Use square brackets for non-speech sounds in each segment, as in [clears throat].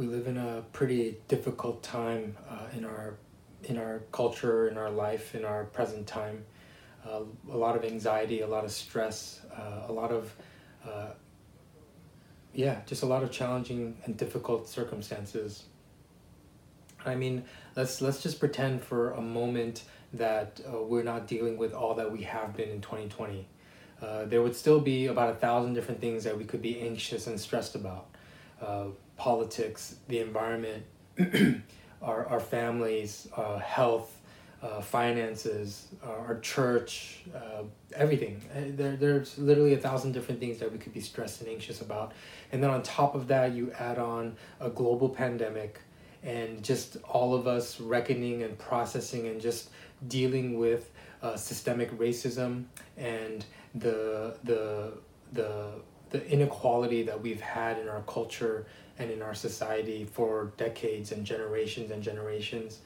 we live in a pretty difficult time uh, in our in our culture, in our life, in our present time. Uh, a lot of anxiety, a lot of stress, uh, a lot of uh, yeah, just a lot of challenging and difficult circumstances. I mean, let's let's just pretend for a moment that uh, we're not dealing with all that we have been in 2020. Uh, there would still be about a thousand different things that we could be anxious and stressed about. Uh, politics, the environment, [clears throat] our, our families, uh, health, uh, finances, our church, uh, everything. There, there's literally a thousand different things that we could be stressed and anxious about. And then on top of that, you add on a global pandemic and just all of us reckoning and processing and just dealing with uh, systemic racism and the the the the inequality that we've had in our culture and in our society for decades and generations and generations.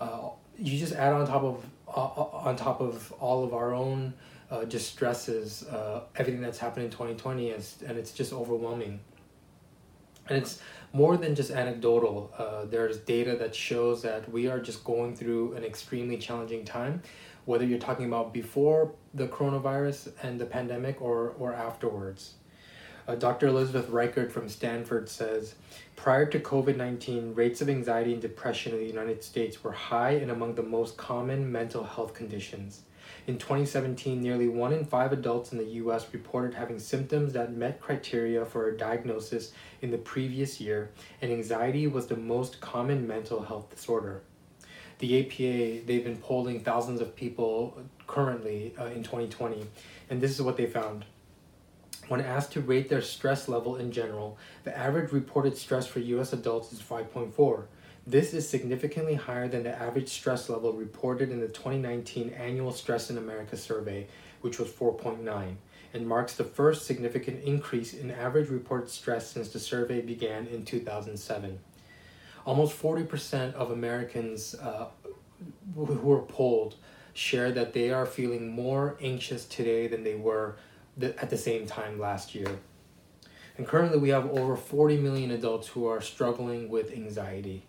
Uh, you just add on top of uh, uh on top of all of our own uh, just stresses, uh, everything that's happened in 2020, is, and it's just overwhelming. And it's more than just anecdotal. Uh, there's data that shows that we are just going through an extremely challenging time, whether you're talking about before the coronavirus and the pandemic or, or afterwards. Uh, Dr. Elizabeth Reichert from Stanford says prior to COVID 19, rates of anxiety and depression in the United States were high and among the most common mental health conditions. In 2017, nearly one in five adults in the US reported having symptoms that met criteria for a diagnosis in the previous year, and anxiety was the most common mental health disorder. The APA, they've been polling thousands of people currently uh, in 2020, and this is what they found. When asked to rate their stress level in general, the average reported stress for US adults is 5.4. This is significantly higher than the average stress level reported in the 2019 Annual Stress in America survey, which was 4.9, and marks the first significant increase in average reported stress since the survey began in 2007. Almost 40% of Americans uh, who were polled share that they are feeling more anxious today than they were at the same time last year. And currently, we have over 40 million adults who are struggling with anxiety.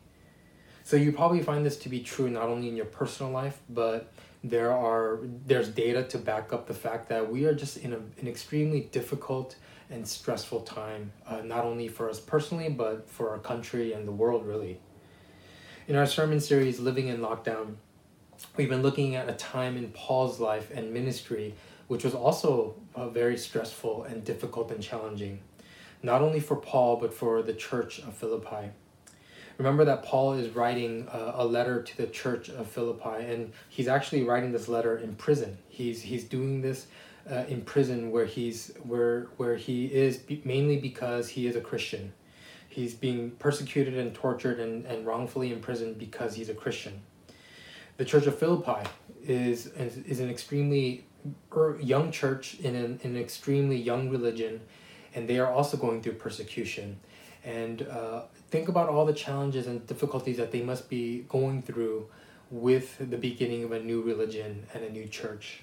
So you probably find this to be true not only in your personal life, but there are there's data to back up the fact that we are just in a, an extremely difficult and stressful time, uh, not only for us personally, but for our country and the world, really. In our sermon series, Living in Lockdown, we've been looking at a time in Paul's life and ministry which was also uh, very stressful and difficult and challenging, not only for Paul, but for the church of Philippi. Remember that Paul is writing uh, a letter to the church of Philippi, and he's actually writing this letter in prison. He's, he's doing this uh, in prison where he's where where he is be- mainly because he is a Christian. He's being persecuted and tortured and, and wrongfully imprisoned because he's a Christian. The church of Philippi is is, is an extremely young church in an, in an extremely young religion, and they are also going through persecution. And uh, think about all the challenges and difficulties that they must be going through with the beginning of a new religion and a new church.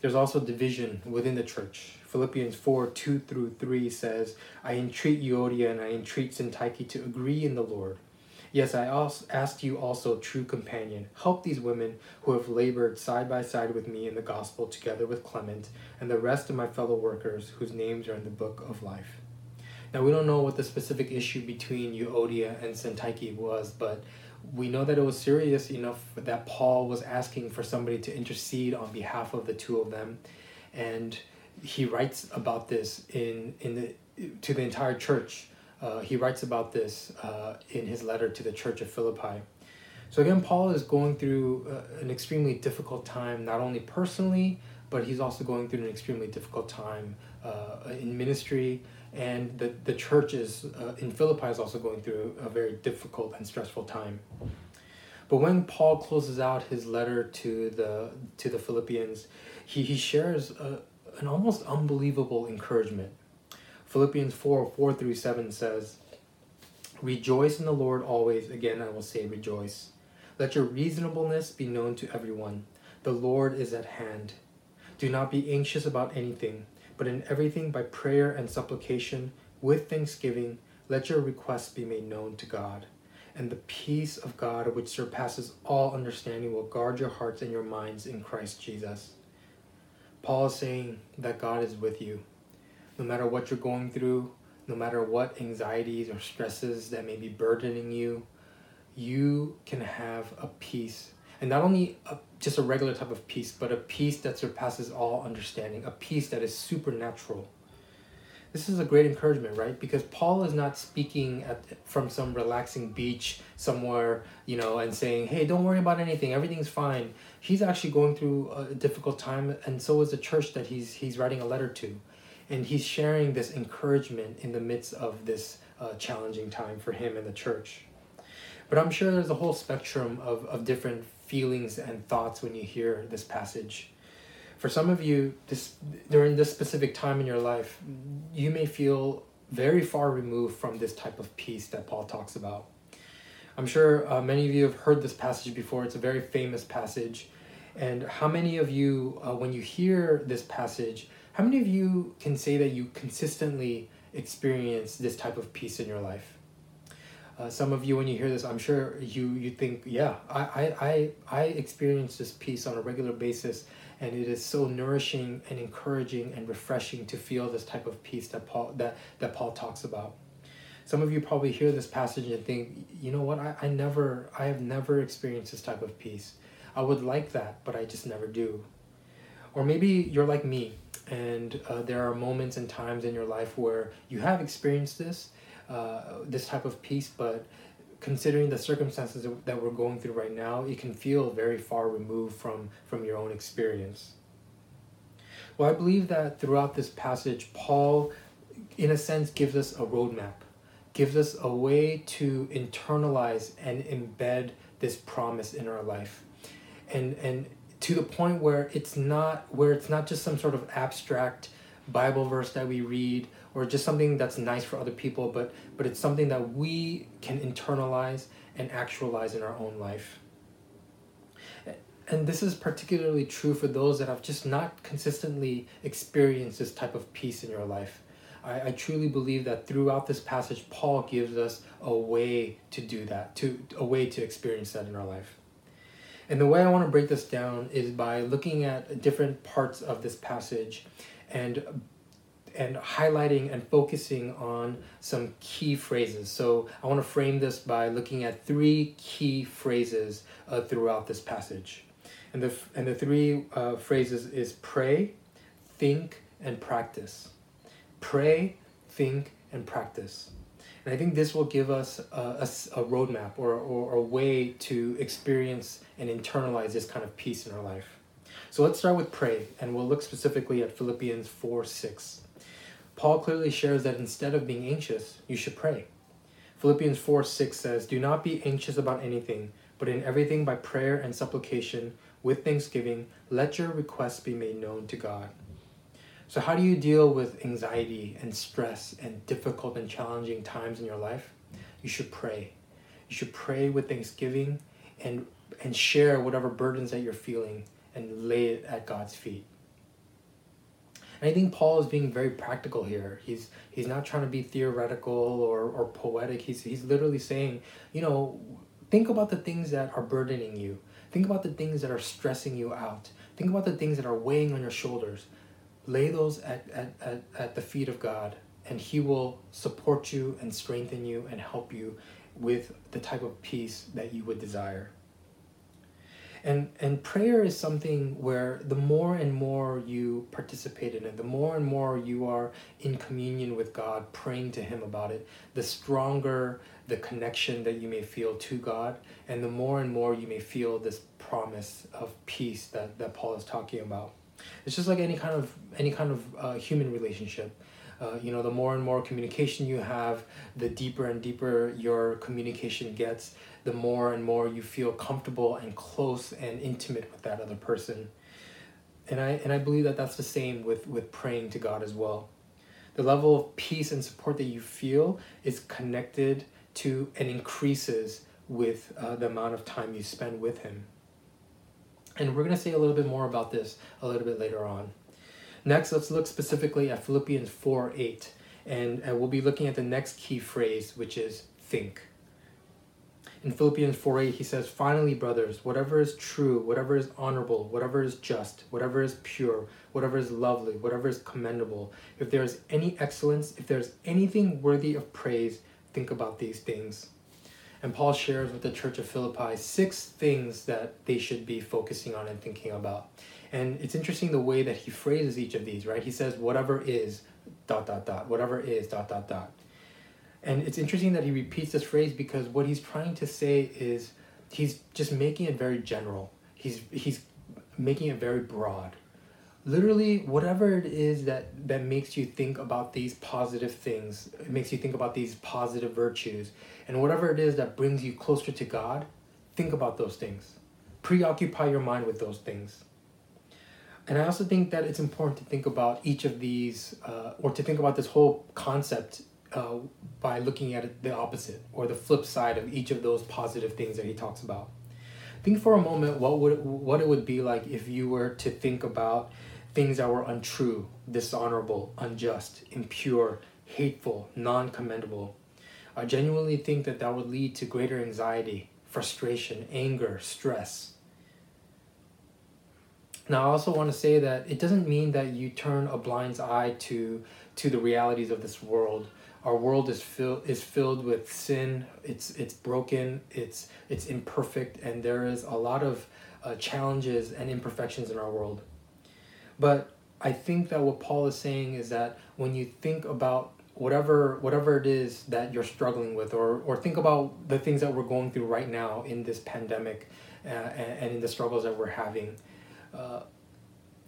There's also division within the church. Philippians 4 2 through 3 says, I entreat Euodia and I entreat Syntyche to agree in the Lord. Yes, I also ask you also, true companion, help these women who have labored side by side with me in the gospel together with Clement and the rest of my fellow workers whose names are in the book of life. Now, we don't know what the specific issue between Euodia and Syntyche was, but we know that it was serious enough that Paul was asking for somebody to intercede on behalf of the two of them. And he writes about this in, in the, to the entire church uh, he writes about this uh, in his letter to the church of Philippi. So again, Paul is going through uh, an extremely difficult time, not only personally, but he's also going through an extremely difficult time uh, in ministry. And the, the church is, uh, in Philippi is also going through a very difficult and stressful time. But when Paul closes out his letter to the to the Philippians, he, he shares a, an almost unbelievable encouragement. Philippians 4 4 through 7 says, Rejoice in the Lord always. Again, I will say rejoice. Let your reasonableness be known to everyone. The Lord is at hand. Do not be anxious about anything, but in everything by prayer and supplication, with thanksgiving, let your requests be made known to God. And the peace of God, which surpasses all understanding, will guard your hearts and your minds in Christ Jesus. Paul is saying that God is with you. No matter what you're going through, no matter what anxieties or stresses that may be burdening you, you can have a peace. And not only a, just a regular type of peace, but a peace that surpasses all understanding, a peace that is supernatural this is a great encouragement, right? Because Paul is not speaking at, from some relaxing beach somewhere, you know, and saying, hey, don't worry about anything, everything's fine. He's actually going through a difficult time, and so is the church that he's, he's writing a letter to. And he's sharing this encouragement in the midst of this uh, challenging time for him and the church. But I'm sure there's a whole spectrum of, of different feelings and thoughts when you hear this passage. For some of you this during this specific time in your life you may feel very far removed from this type of peace that paul talks about. I'm sure uh, many of you have heard this passage before. It's a very famous passage and how many of you uh, when you hear this passage how many of you can say that you consistently experience this type of peace in your life uh, some of you when you hear this i'm sure you you think yeah I, I i i experience this peace on a regular basis and it is so nourishing and encouraging and refreshing to feel this type of peace that Paul that, that Paul talks about. Some of you probably hear this passage and think, you know what, I, I never I have never experienced this type of peace. I would like that, but I just never do. Or maybe you're like me and uh, there are moments and times in your life where you have experienced this, uh, this type of peace, but considering the circumstances that we're going through right now, it can feel very far removed from, from your own experience. Well, I believe that throughout this passage, Paul, in a sense, gives us a roadmap, gives us a way to internalize and embed this promise in our life. And, and to the point where it's not where it's not just some sort of abstract Bible verse that we read or just something that's nice for other people, but but it's something that we can internalize and actualize in our own life. And this is particularly true for those that have just not consistently experienced this type of peace in your life. I, I truly believe that throughout this passage, Paul gives us a way to do that, to a way to experience that in our life. And the way I want to break this down is by looking at different parts of this passage and and highlighting and focusing on some key phrases. So I want to frame this by looking at three key phrases uh, throughout this passage. And the, and the three uh, phrases is pray, think, and practice. Pray, think, and practice. And I think this will give us a, a, a roadmap or, or a way to experience and internalize this kind of peace in our life. So let's start with pray, and we'll look specifically at Philippians 4 6. Paul clearly shares that instead of being anxious, you should pray. Philippians 4 6 says, Do not be anxious about anything, but in everything by prayer and supplication, with thanksgiving, let your requests be made known to God. So, how do you deal with anxiety and stress and difficult and challenging times in your life? You should pray. You should pray with thanksgiving and, and share whatever burdens that you're feeling and lay it at God's feet. And I think Paul is being very practical here. He's he's not trying to be theoretical or, or poetic. He's he's literally saying, you know, think about the things that are burdening you. Think about the things that are stressing you out. Think about the things that are weighing on your shoulders. Lay those at, at, at, at the feet of God, and He will support you and strengthen you and help you with the type of peace that you would desire. And and prayer is something where the more and more you participate in it, the more and more you are in communion with God, praying to Him about it, the stronger the connection that you may feel to God, and the more and more you may feel this promise of peace that, that Paul is talking about. It's just like any kind of any kind of uh, human relationship. Uh, you know, the more and more communication you have, the deeper and deeper your communication gets, the more and more you feel comfortable and close and intimate with that other person. And I, and I believe that that's the same with, with praying to God as well. The level of peace and support that you feel is connected to and increases with uh, the amount of time you spend with Him. And we're going to say a little bit more about this a little bit later on. Next, let's look specifically at Philippians 4 8. And, we'll be looking at the next key phrase, which is think. In Philippians 4 8, he says, Finally, brothers, whatever is true, whatever is honorable, whatever is just, whatever is pure, whatever is lovely, whatever is commendable, if there is any excellence, if there is anything worthy of praise, think about these things. And Paul shares with the church of Philippi six things that they should be focusing on and thinking about. And it's interesting the way that he phrases each of these, right? He says, whatever is, dot, dot, dot, whatever is, dot, dot, dot. And it's interesting that he repeats this phrase because what he's trying to say is he's just making it very general. He's he's making it very broad. Literally, whatever it is that that makes you think about these positive things, it makes you think about these positive virtues, and whatever it is that brings you closer to God, think about those things. Preoccupy your mind with those things. And I also think that it's important to think about each of these, uh, or to think about this whole concept uh, by looking at the opposite or the flip side of each of those positive things that he talks about. Think for a moment what would what it would be like if you were to think about things that were untrue, dishonorable, unjust, impure, hateful, non-commendable. I genuinely think that that would lead to greater anxiety, frustration, anger, stress. Now, I also want to say that it doesn't mean that you turn a blind eye to to the realities of this world. Our world is filled is filled with sin. It's it's broken. It's it's imperfect. And there is a lot of uh, challenges and imperfections in our world but i think that what paul is saying is that when you think about whatever whatever it is that you're struggling with or or think about the things that we're going through right now in this pandemic uh, and, and in the struggles that we're having uh,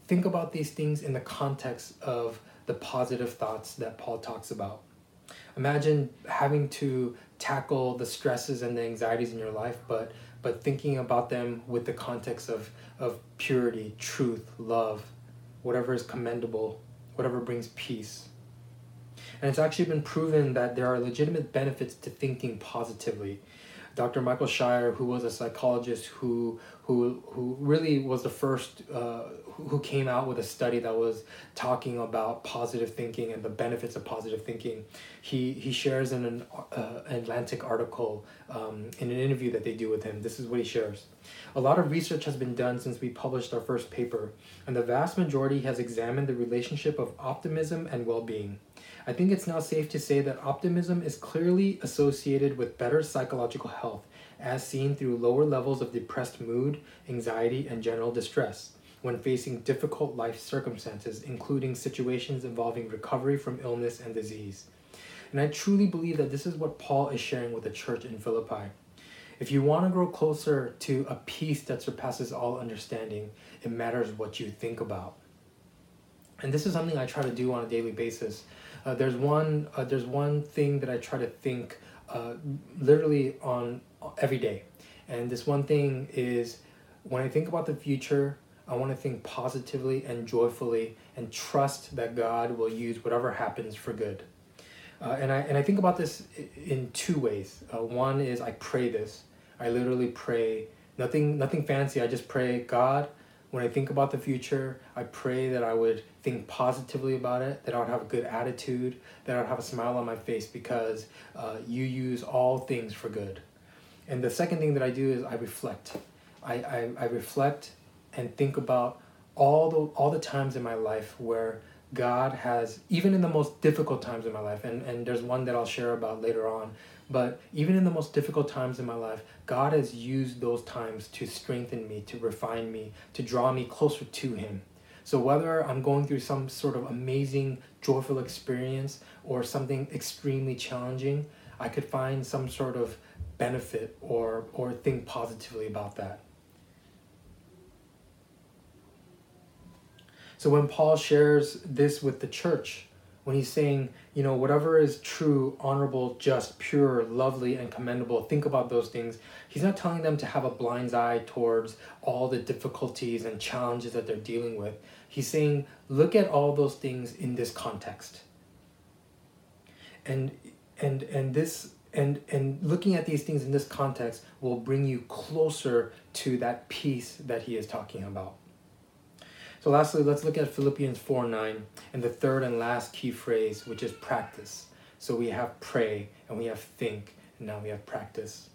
think about these things in the context of the positive thoughts that paul talks about. Imagine having to tackle the stresses and the anxieties in your life but but thinking about them with the context of of purity truth love whatever is commendable whatever brings peace and it's actually been proven that there are legitimate benefits to thinking positively Dr. Michael Scheier, who was a psychologist who who who really was the first uh, who came out with a study that was talking about positive thinking and the benefits of positive thinking. He he shares in an uh, Atlantic article um, in an interview that they do with him. This is what he shares. A lot of research has been done since we published our first paper, and the vast majority has examined the relationship of optimism and well-being. I think it's now safe to say that optimism is clearly associated with better psychological health, as seen through lower levels of depressed mood, anxiety, and general distress when facing difficult life circumstances, including situations involving recovery from illness and disease. And I truly believe that this is what Paul is sharing with the church in Philippi. If you want to grow closer to a peace that surpasses all understanding, it matters what you think about. And this is something I try to do on a daily basis. Uh, there's one uh, there's one thing that I try to think uh, literally on every day, and this one thing is when I think about the future, I want to think positively and joyfully and trust that God will use whatever happens for good. Uh, and I and I think about this in two ways. Uh, one is I pray this. I literally pray nothing nothing fancy. I just pray God when I think about the future, I pray that I would think positively about it, that I would have a good attitude, that I would have a smile on my face because uh, you use all things for good. And the second thing that I do is I reflect. I, I, I reflect and think about all the all the times in my life where God has even in the most difficult times in my life and, and there's one that I'll share about later on but even in the most difficult times in my life, God has used those times to strengthen me, to refine me, to draw me closer to Him. So whether I'm going through some sort of amazing, joyful experience or something extremely challenging, I could find some sort of benefit or, or think positively about that. So when Paul shares this with the church, when he's saying, you know, whatever is true, honorable, just, pure, lovely, and commendable, think about those things. He's not telling them to have a blind eye towards all the difficulties and challenges that they're dealing with. He's saying, look at all those things in this context. And and and this and and looking at these things in this context will bring you closer to that peace that he is talking about. So, lastly, let's look at Philippians 4 9 and the third and last key phrase, which is practice. So, we have pray and we have think, and now we have practice.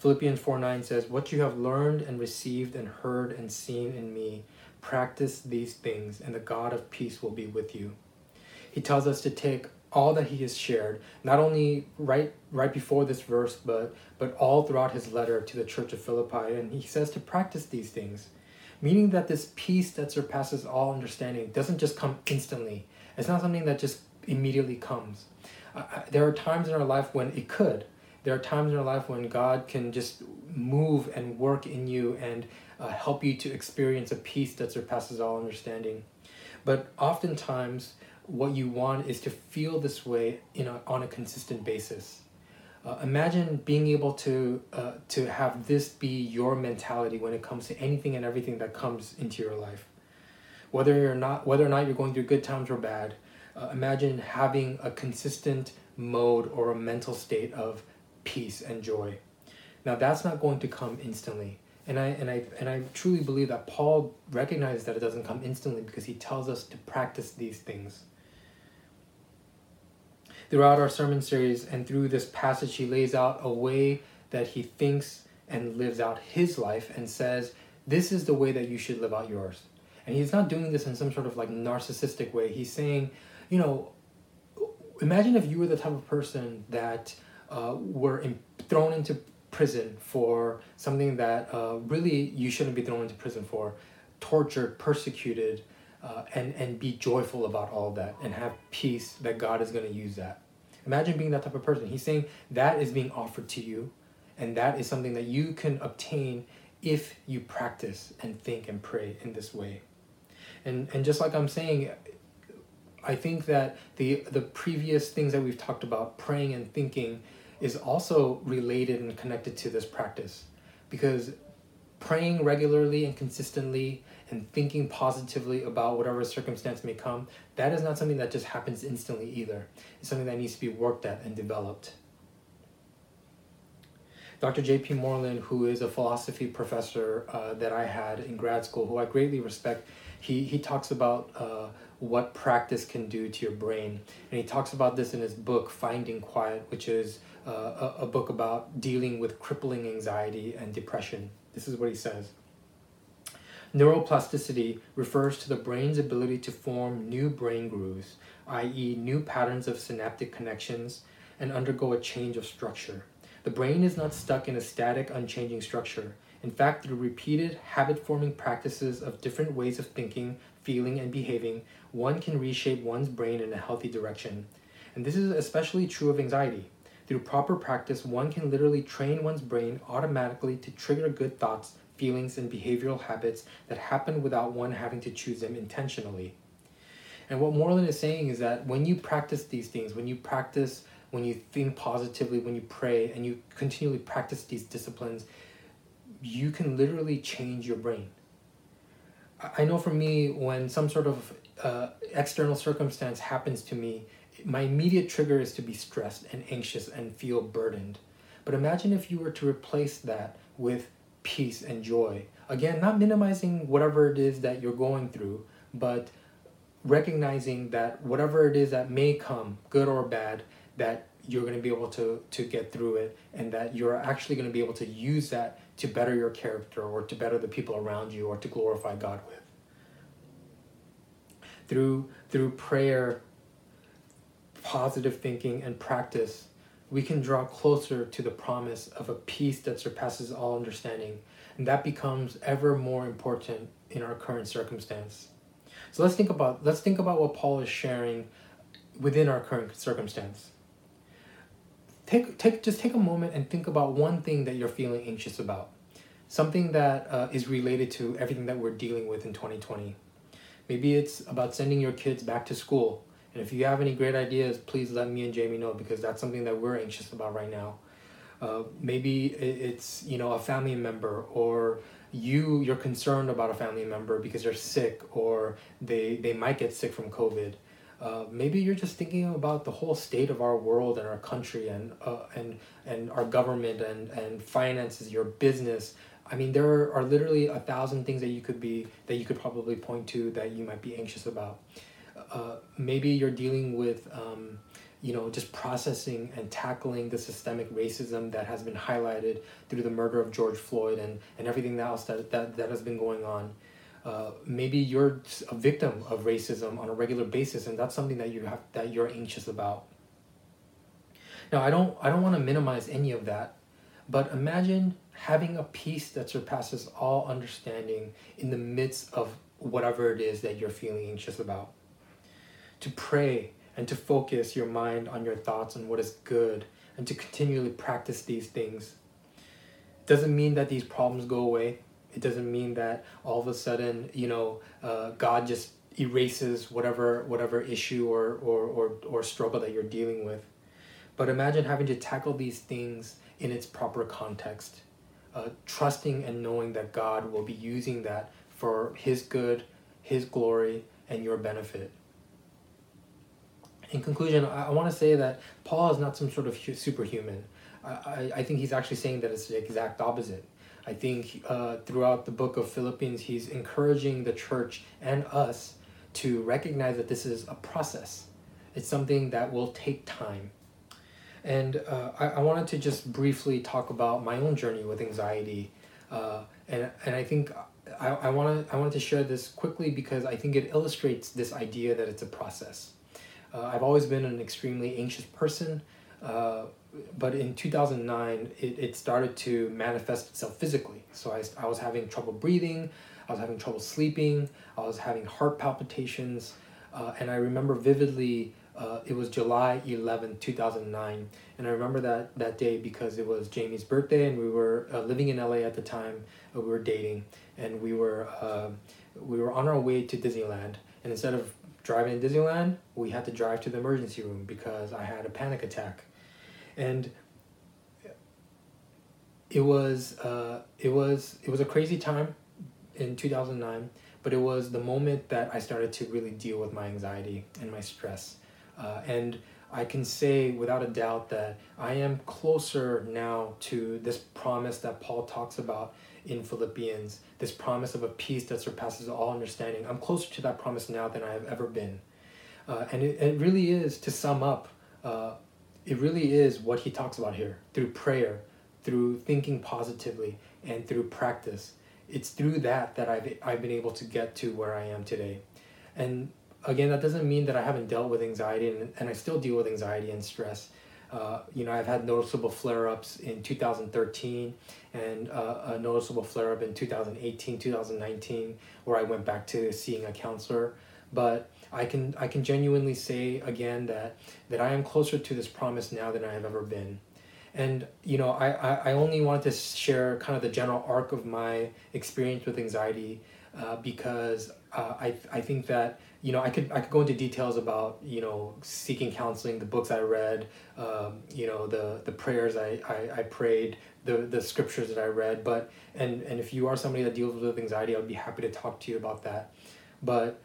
Philippians 4 9 says, What you have learned and received and heard and seen in me, practice these things, and the God of peace will be with you. He tells us to take all that he has shared, not only right right before this verse, but but all throughout his letter to the church of Philippi, and he says to practice these things, meaning that this peace that surpasses all understanding doesn't just come instantly. It's not something that just immediately comes. Uh, there are times in our life when it could. There are times in our life when God can just move and work in you and uh, help you to experience a peace that surpasses all understanding. But oftentimes, what you want is to feel this way in a, on a consistent basis. Uh, imagine being able to uh, to have this be your mentality when it comes to anything and everything that comes into your life. Whether you're not whether or not you're going through good times or bad, uh, imagine having a consistent mode or a mental state of peace and joy. Now that's not going to come instantly. And I and I and I truly believe that Paul recognizes that it doesn't come instantly because he tells us to practice these things. Throughout our sermon series and through this passage, he lays out a way that he thinks and lives out his life and says, This is the way that you should live out yours. And he's not doing this in some sort of like narcissistic way. He's saying, you know, imagine if you were the type of person that uh, were in, thrown into prison for something that uh, really you shouldn't be thrown into prison for, tortured, persecuted, uh, and and be joyful about all that and have peace that God is going to use that. Imagine being that type of person. He's saying that is being offered to you, and that is something that you can obtain if you practice and think and pray in this way. And and just like I'm saying, I think that the the previous things that we've talked about, praying and thinking, is also related and connected to this practice, because praying regularly and consistently and thinking positively about whatever circumstance may come, that is not something that just happens instantly either. It's something that needs to be worked at and developed. Dr. J.P. Moreland, who is a philosophy professor uh, that I had in grad school, who I greatly respect, he, he talks about uh, what practice can do to your brain. And he talks about this in his book, Finding Quiet, which is uh, a, a book about dealing with crippling anxiety and depression. This is what he says. Neuroplasticity refers to the brain's ability to form new brain grooves, i.e., new patterns of synaptic connections, and undergo a change of structure. The brain is not stuck in a static, unchanging structure. In fact, through repeated habit forming practices of different ways of thinking, feeling, and behaving, one can reshape one's brain in a healthy direction. And this is especially true of anxiety. Through proper practice, one can literally train one's brain automatically to trigger good thoughts feelings, and behavioral habits that happen without one having to choose them intentionally. And what Moreland is saying is that when you practice these things, when you practice, when you think positively, when you pray, and you continually practice these disciplines, you can literally change your brain. I know for me, when some sort of uh, external circumstance happens to me, my immediate trigger is to be stressed and anxious and feel burdened. But imagine if you were to replace that with peace and joy. Again, not minimizing whatever it is that you're going through, but recognizing that whatever it is that may come, good or bad, that you're going to be able to to get through it and that you're actually going to be able to use that to better your character or to better the people around you or to glorify God with. Through through prayer, positive thinking and practice, we can draw closer to the promise of a peace that surpasses all understanding, and that becomes ever more important in our current circumstance. So let's think about let's think about what Paul is sharing within our current circumstance. Take take just take a moment and think about one thing that you're feeling anxious about, something that uh, is related to everything that we're dealing with in 2020. Maybe it's about sending your kids back to school and if you have any great ideas, please let me and Jamie know because that's something that we're anxious about right now. Uh, maybe it's you know a family member or you you're concerned about a family member because they're sick or they they might get sick from COVID. Uh, maybe you're just thinking about the whole state of our world and our country and uh, and and our government and and finances, your business. I mean, there are literally a thousand things that you could be that you could probably point to that you might be anxious about. Uh, maybe you're dealing with, um, you know, just processing and tackling the systemic racism that has been highlighted through the murder of George Floyd and, and everything else that, that, that has been going on. Uh, maybe you're a victim of racism on a regular basis, and that's something that you have that you're anxious about. Now, I don't I don't want to minimize any of that, but imagine having a peace that surpasses all understanding in the midst of whatever it is that you're feeling anxious about. To pray and to focus your mind on your thoughts on what is good and to continually practice these things. It doesn't mean that these problems go away. It doesn't mean that all of a sudden, you know, uh, God just erases whatever whatever issue or, or, or, or struggle that you're dealing with. But imagine having to tackle these things in its proper context uh, trusting and knowing that God will be using that for His good, His glory, and your benefit. In conclusion, I, want to say that Paul is not some sort of hu- superhuman. I, I, I think he's actually saying that it's the exact opposite. I think uh, throughout the book of Philippians, he's encouraging the church and us to recognize that this is a process. It's something that will take time. And uh, I, I wanted to just briefly talk about my own journey with anxiety. Uh, and, and I think I, I, wanna, I wanted to share this quickly because I think it illustrates this idea that it's a process. Uh, I've always been an extremely anxious person, uh, but in 2009, it, it started to manifest itself physically. So I, I was having trouble breathing, I was having trouble sleeping, I was having heart palpitations, uh, and I remember vividly uh, it was July 11, 2009. And I remember that, that day because it was Jamie's birthday and we were uh, living in LA at the time. Uh, we were dating and we were, we were on our way to Disneyland. And instead of driving to Disneyland, we had to drive to the emergency room because I had a panic attack. And it was, uh, it was, it was a crazy time in 2009 but it was the moment that I started to really deal with my anxiety and my stress. Uh, and I can say without a doubt that I am closer now to this promise that Paul talks about in Philippians, this promise of a peace that surpasses all understanding. I'm closer to that promise now than I have ever been. Uh, and it, it really is, to sum up, uh, it really is what he talks about here through prayer, through thinking positively, and through practice. It's through that that I've, I've been able to get to where I am today. And again, that doesn't mean that I haven't dealt with anxiety, and, and I still deal with anxiety and stress. Uh, you know, I've had noticeable flare ups in 2013 and uh, a noticeable flare up in 2018, 2019, where I went back to seeing a counselor. But I can I can genuinely say again that that I am closer to this promise now than I have ever been. And you know, I, I, I only wanted to share kind of the general arc of my experience with anxiety uh, because uh, I, I think that you know I could I could go into details about you know seeking counseling, the books I read, um, you know the the prayers I, I, I prayed, the the scriptures that I read. But and and if you are somebody that deals with anxiety, I'd be happy to talk to you about that. But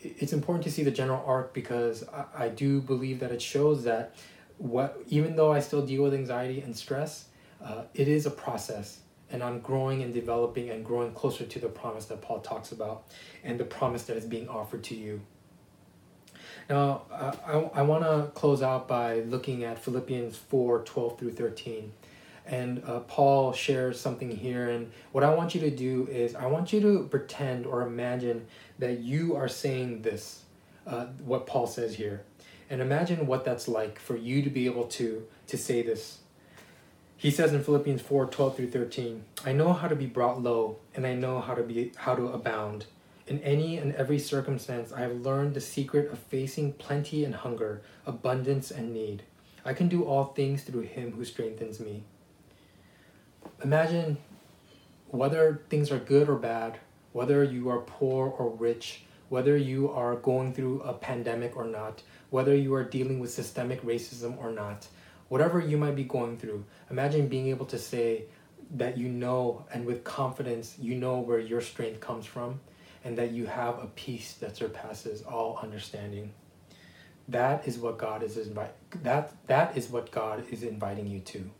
it's important to see the general arc because I, I do believe that it shows that what even though I still deal with anxiety and stress, uh, it is a process and I'm growing and developing and growing closer to the promise that Paul talks about and the promise that is being offered to you. Now, I, I want to close out by looking at Philippians 4 12 through 13. And uh, Paul shares something here. And what I want you to do is, I want you to pretend or imagine that you are saying this, uh, what Paul says here. And imagine what that's like for you to be able to, to say this he says in Philippians 4 12 through 13, I know how to be brought low, and I know how to be how to abound. In any and every circumstance, I have learned the secret of facing plenty and hunger, abundance and need. I can do all things through him who strengthens me. Imagine whether things are good or bad, whether you are poor or rich, whether you are going through a pandemic or not, whether you are dealing with systemic racism or not, whatever you might be going through, imagine being able to say that you know and with confidence you know where your strength comes from and that you have a peace that surpasses all understanding. That is what God is invite that that is what God is inviting you to.